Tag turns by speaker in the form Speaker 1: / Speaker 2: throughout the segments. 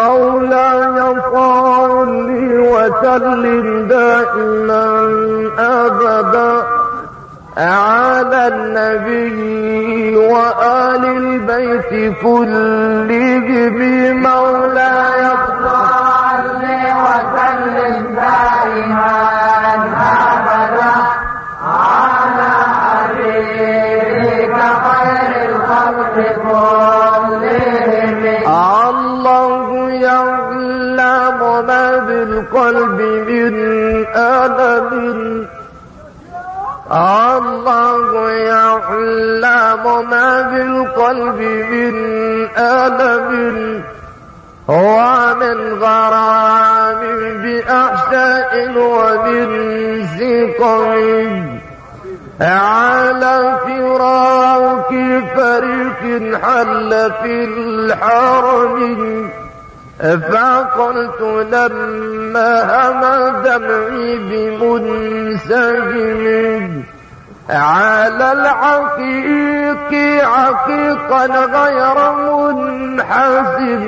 Speaker 1: مولاي صل وسلم دائما أبدا على النبي وآل البيت كلهم مولاي
Speaker 2: صل وسلم دائما أبدا على خير الخلق كلهم.
Speaker 1: الله يعلم ما بالقلب من ألم. الله يعلم ما بالقلب من ألم. ومن غرام بأحشاء ومن سقم على فراق فريق حل في الحرم. فقلت لما هم دمعي بمنسجم على العقيق عقيقا غير منحسب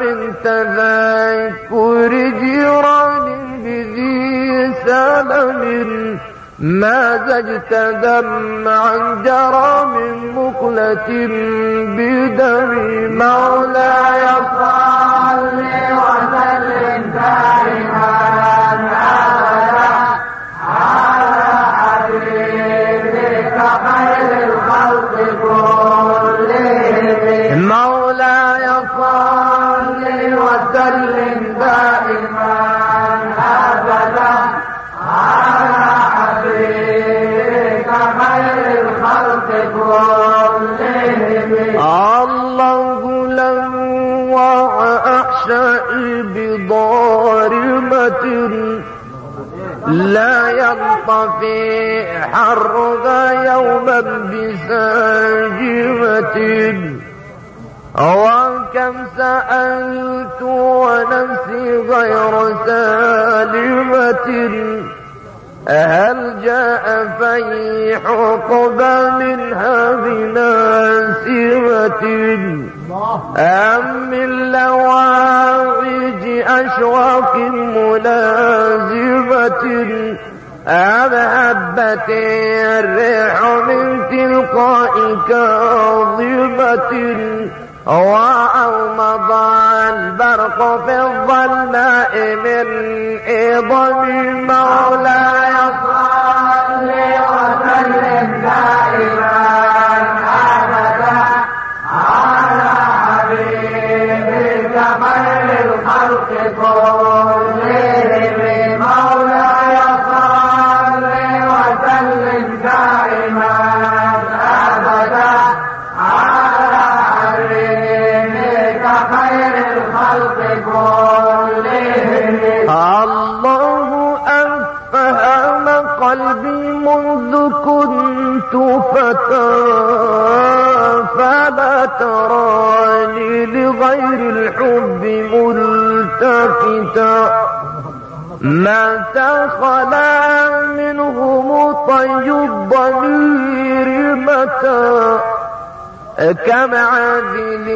Speaker 1: من تذكر جيران بذي سلم. ما زجت دمعا جرى من مقلة بدم مولاي
Speaker 2: صل
Speaker 1: ينطفي حرها يوما بساجمة وكم سألت ونفسي غير سالمة هل جاء فيح قبى منها بناسمة أم من لواعج أشواق ملازمة أم هبت الريح من تلقاء كاظمة وأومض البرق في الظلماء من إضم مولاي.
Speaker 2: صل وسلم دائما
Speaker 1: فلا تراني لغير الحب ملتفتا. متى خلا منهم طي الضمير متى. كم عادل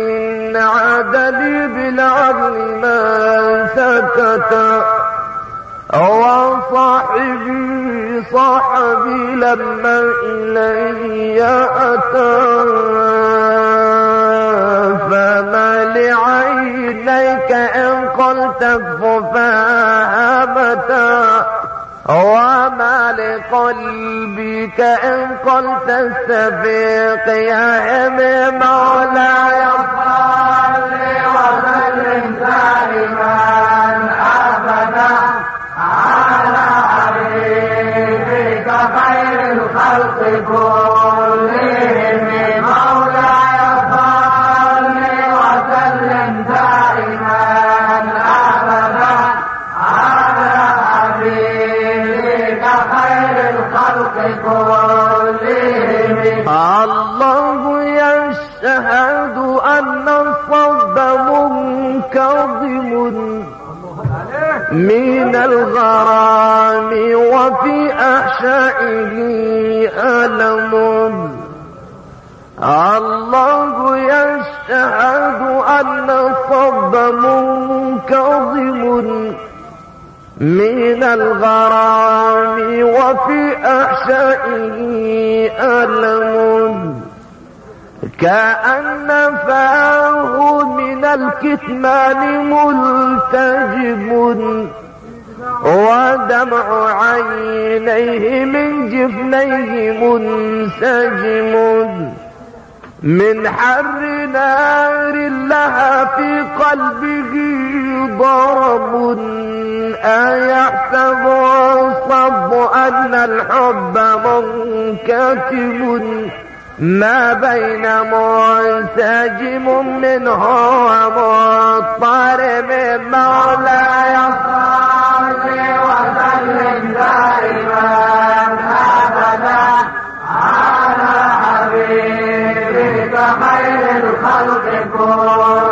Speaker 1: عدل بالعدل ما سكت. وصاحبي صاحبي لما إلي أتى فما لعينيك إن قلت ففهمتا وما لقلبك إن قلت استفيق يا هم مولاي
Speaker 2: صل وسلم أبدا الخلق
Speaker 1: من الغرام وفي أحشائه ألم. الله يشهد أن صب منكظم من الغرام وفي أحشائه ألم. كأن فاه من الكتمان ملتجم ودمع عينيه من جفنيه منسجم. من حر نار لها في قلبه ضرب أيحسب الصب أن الحب منكتم ما بين منسجم منه ومضطرب مولاي. صل وسلم دائما ابدا على حبيبك خير الخلق كلهم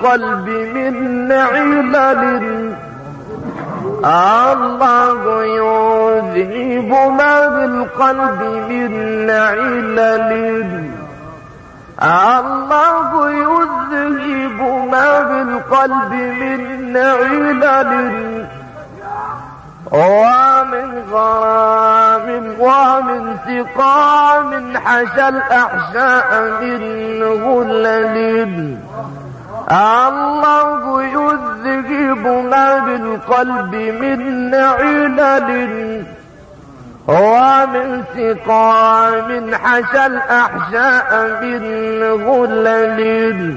Speaker 1: بالقلب من علل الله يذهب ما بالقلب من علل الله يذهب ما بالقلب من علل ومن غرام ومن سقام حشى الأحشاء من غلل الله يذهب ما بالقلب من علل ومن سقام حشى الأحشاء من غلل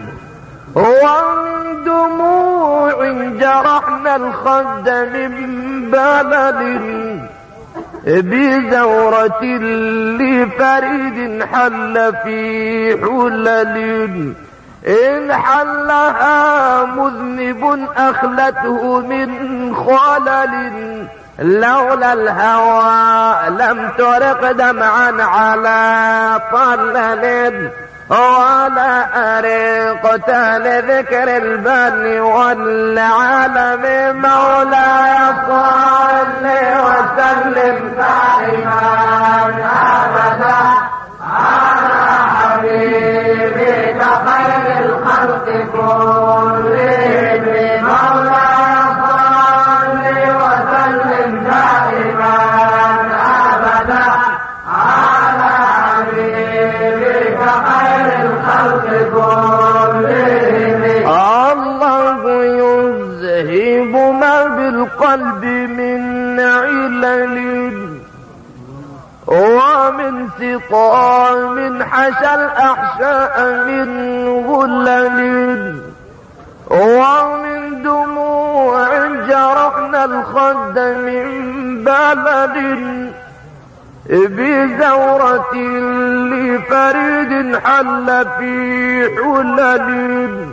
Speaker 1: ومن دموع جرحنا الخد من بلل بزورة لفريد حل في حلل إن حلها مذنب أخلته من خلل لولا الهوى لم ترق دمعا على طلل ولا أرقت لذكر البر والعالم مولاي صل وسلم دائما أبدا على حبيبك خير الخلق كلهم مولاي بالقلب من علل ومن سقام حشى الأحشاء من غلل. ومن دموع جرحنا الخد من بلل بزورة لفريد حل في حلل.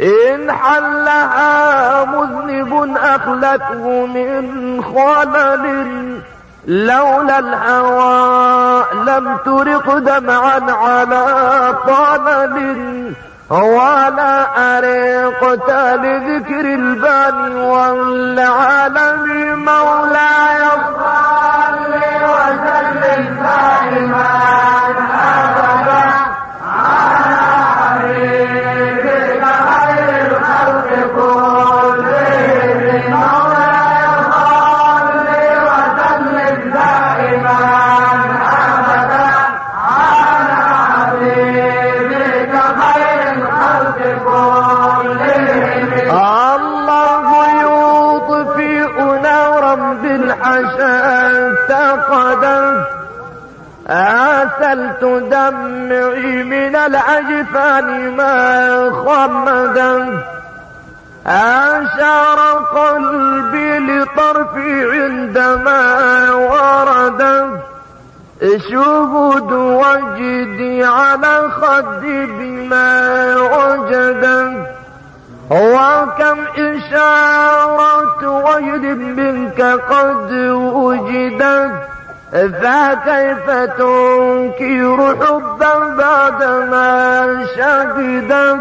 Speaker 1: إن حلها مذنب أخلته من خلل. لولا الهوى لم ترق دمعا على طلل ولا أرقت لذكر البال والعالم مولاي صل العجفان ما خمدا. أشار قلبي لطرفي عندما وردا شهود وجدي على خدي بما وجدا وكم إشارة وجد منك قد وجدت. فكيف تنكر حبا بعدما شهدت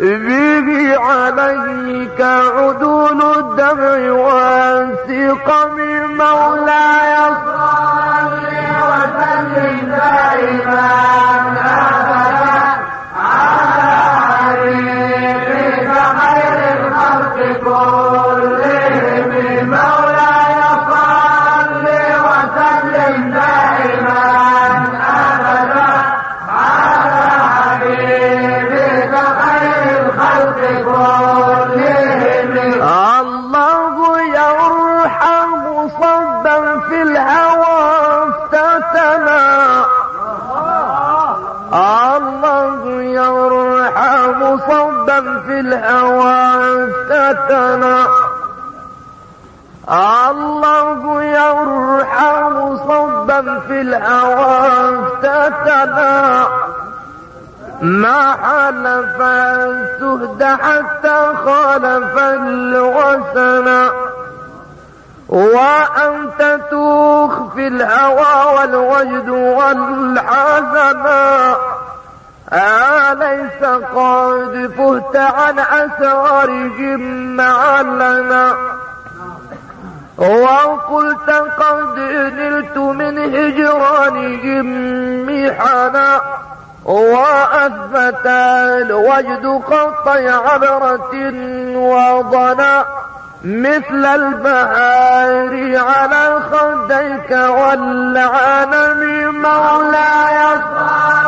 Speaker 1: به عليك عدول الدمع والسقم مولاي صل وسلم دائما ابدا على حبيبك خير الخلق افتتنا الله يرحم صبا في الهوى افتتنا ما حلف السهد حتى خالف الوسن وأنت تخفي الهوى والوجد والحزن. أليس قد فهت عن أسرارهم معلنا وقلت قد نلت من هجرانهم محنا وأثبت الوجد قطع عبرة وضنا. مثل البهار على خديك والعنم مولاي. صل وسلم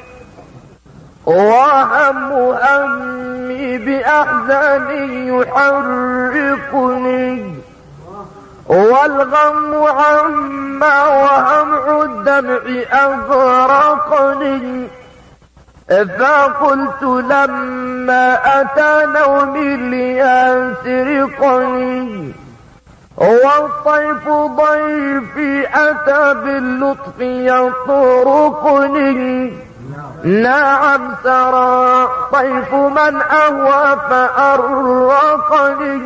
Speaker 1: وهم همي بأحزاني يحرقني والغم عما وهمع الدمع أغرقني فقلت لما أتى نومي ليسرقني والطيف ضيفي أتى باللطف يطرقني نعم سرى طيف من أهوى فأرقني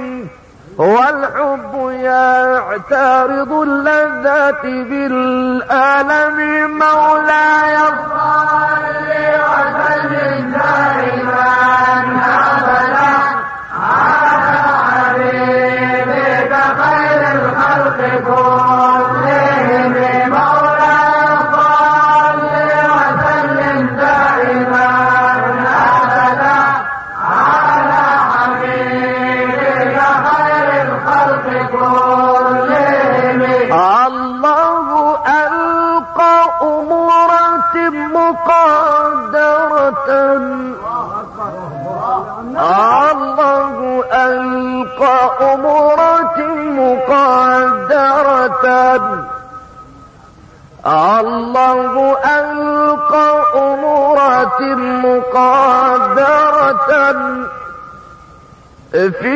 Speaker 1: والحب يعترض اللذات بالآلم مولاي صل وسلم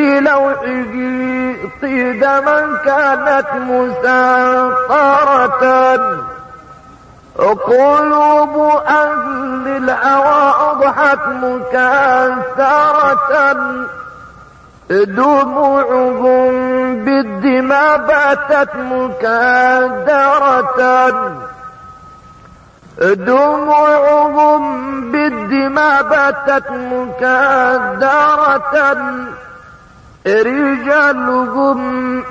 Speaker 1: في لوحه قدما كانت مسطرة قلوب أهل الهوى أضحت مكسرة دموعهم بالدماء باتت مكدرة دموعهم بالدماء باتت مكدرة رجالهم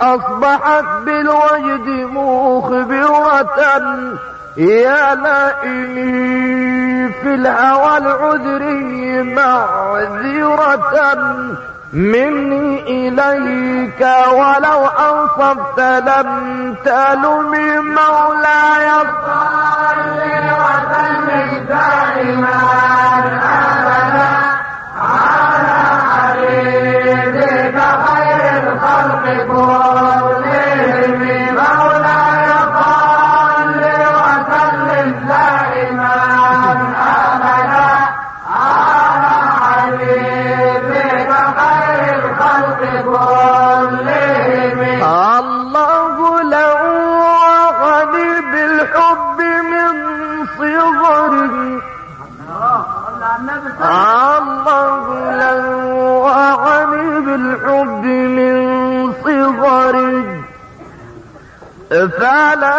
Speaker 1: أصبحت بالوجد مخبرة يا لائمي في الهوى العذري معذرة مني إليك ولو أنصفت لم تلمي مولاي.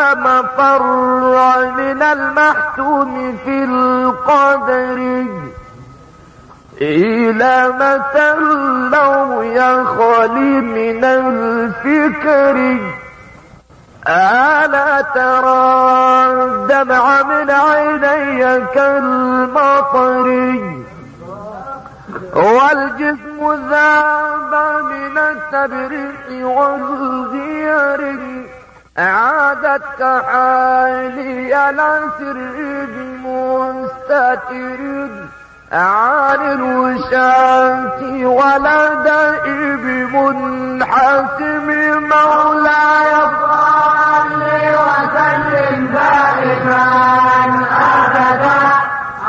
Speaker 1: فلا مفر من المحتوم في القدر إلى متى لو يخلي من الفكر ألا ترى الدمع من عيني كالمطر والجسم ذاب من التبريح والغير أعادت كحالي على سر مستتر. عن ولا دائب منحسم مولاي
Speaker 2: صل وسلم دائما أبدا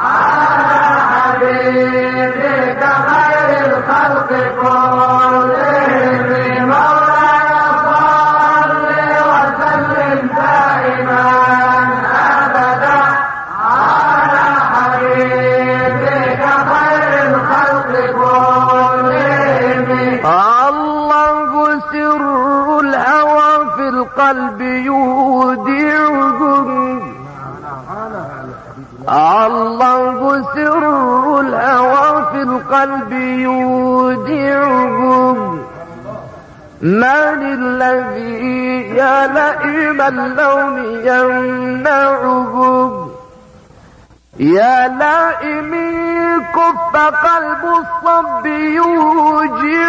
Speaker 2: على حبيبك خير الخلق كلهم
Speaker 1: من الذي يا لئيم اللون يمنعكم يا لائمي كف قلب الصب يوجعكم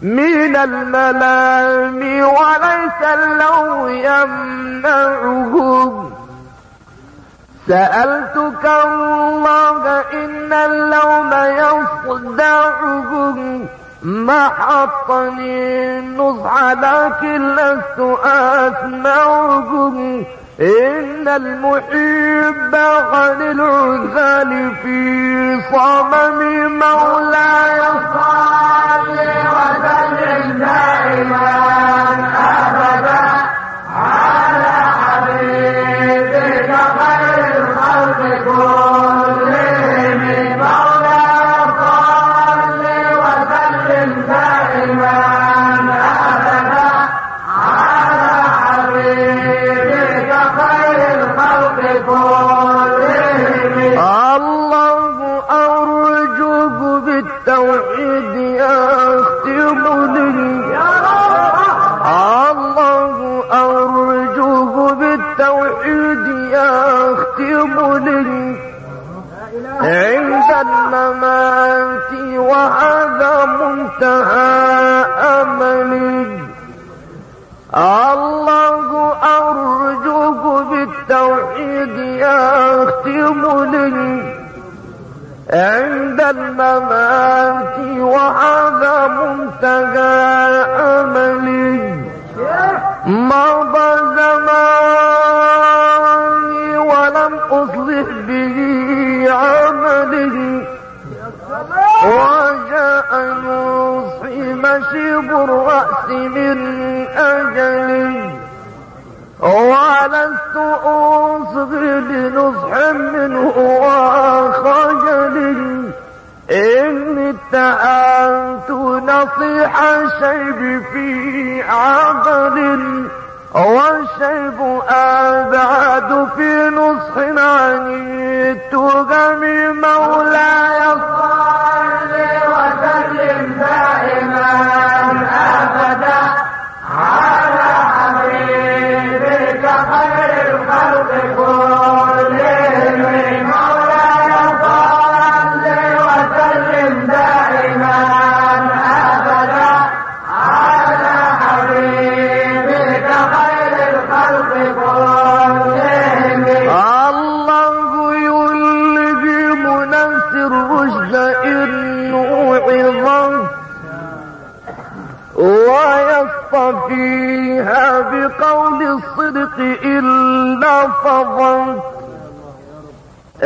Speaker 1: من الملام وليس اللو يمنعهم. سألتك الله إن اللوم يصدعهم. ما حطني النصح لكن لست أسمعكم إن المحب عن العذال في صمم مولاي.
Speaker 2: صل وسلم دائما.
Speaker 1: عند الممات وهذا منتهى أملي مضى زماني ولم أصلح به عملي وجاء يصحي مشيب الرأس من أجلي ولست أصغي لنصح منه وخجلي إني اتهمت نصيح الشيب في عقل والشيب أبعد في نصح عن التهم مولاي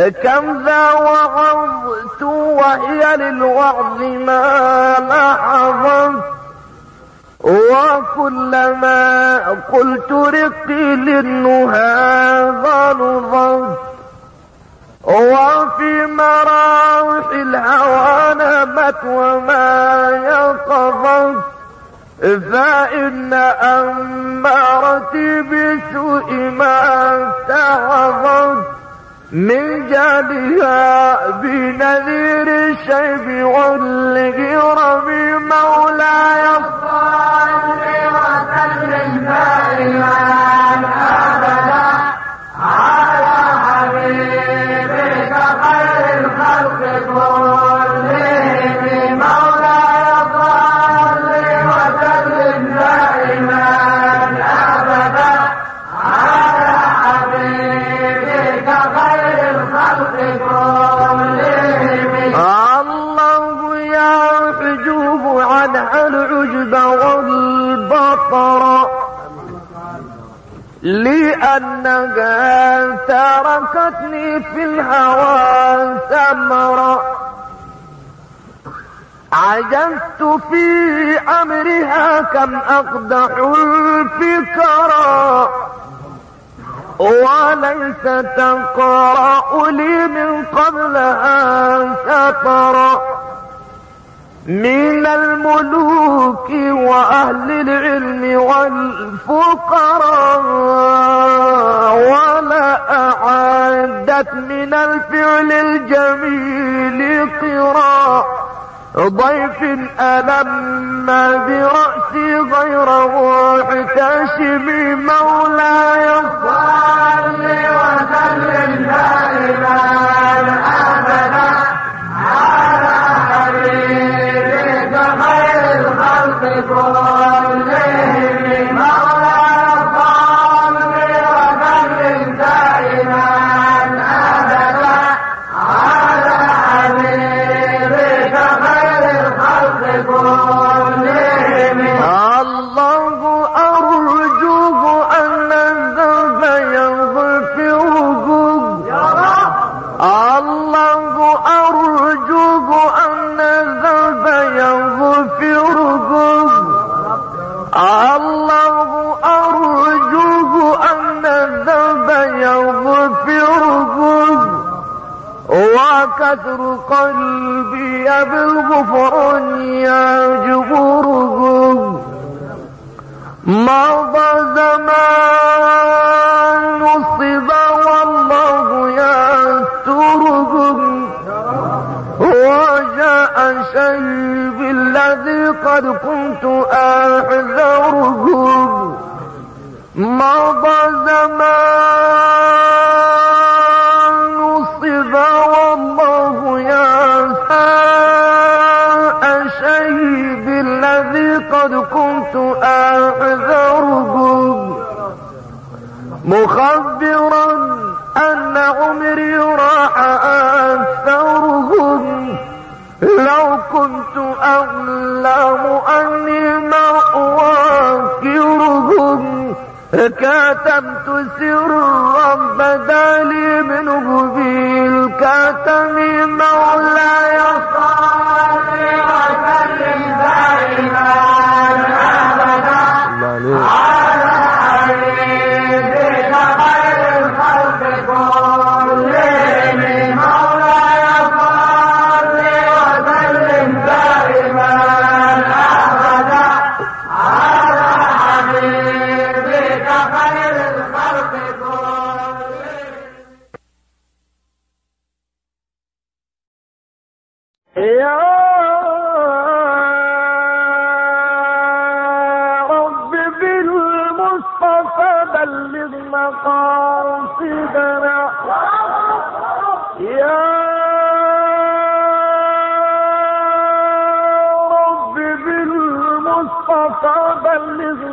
Speaker 1: كم ذا وعظت وهي للوعظ ما لحظت وكلما قلت رقي للنهى ظلظت وفي مراوح الهوى نبت وما يقظت فإن أمرتي بسوء ما تعظت من جادها بنذير الشيب والغرم مولاي.
Speaker 2: الصالح وسلم
Speaker 1: الأخرى لأنها تركتني في الهوى سمرا عجزت في أمرها كم أقدح الفكرا وليس تقرأ لي من قبلها سطرا من الملوك وأهل العلم والفقراء ولا أعادت من الفعل الجميل قراء ضيف ألم برأسي غير محتشم مولاي
Speaker 2: صلي وسلم دائما
Speaker 1: كثر قلبي بالغفران يجبره ما كتبت سرا بدالي منه الكاتم مولاي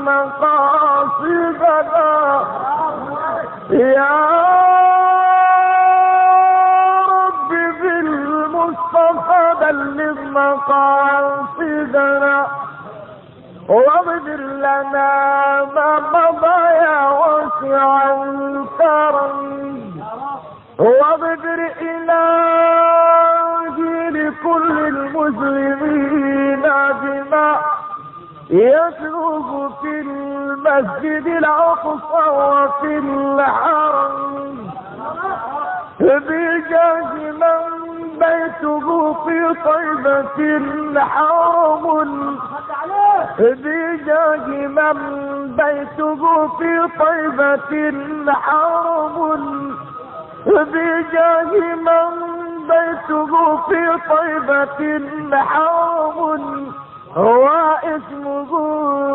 Speaker 1: مقاصدنا يا رب بالمصطفى بلغ مقاصدنا المسجد الأقصى وفي الحرم. بجاه من بيته في طيبة حرم، بجاه من بيته في طيبة حرم. بجاه من بيته في طيبة حرم. هو اسمه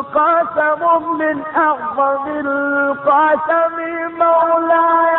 Speaker 1: قاسم من أعظم القاسم مولاي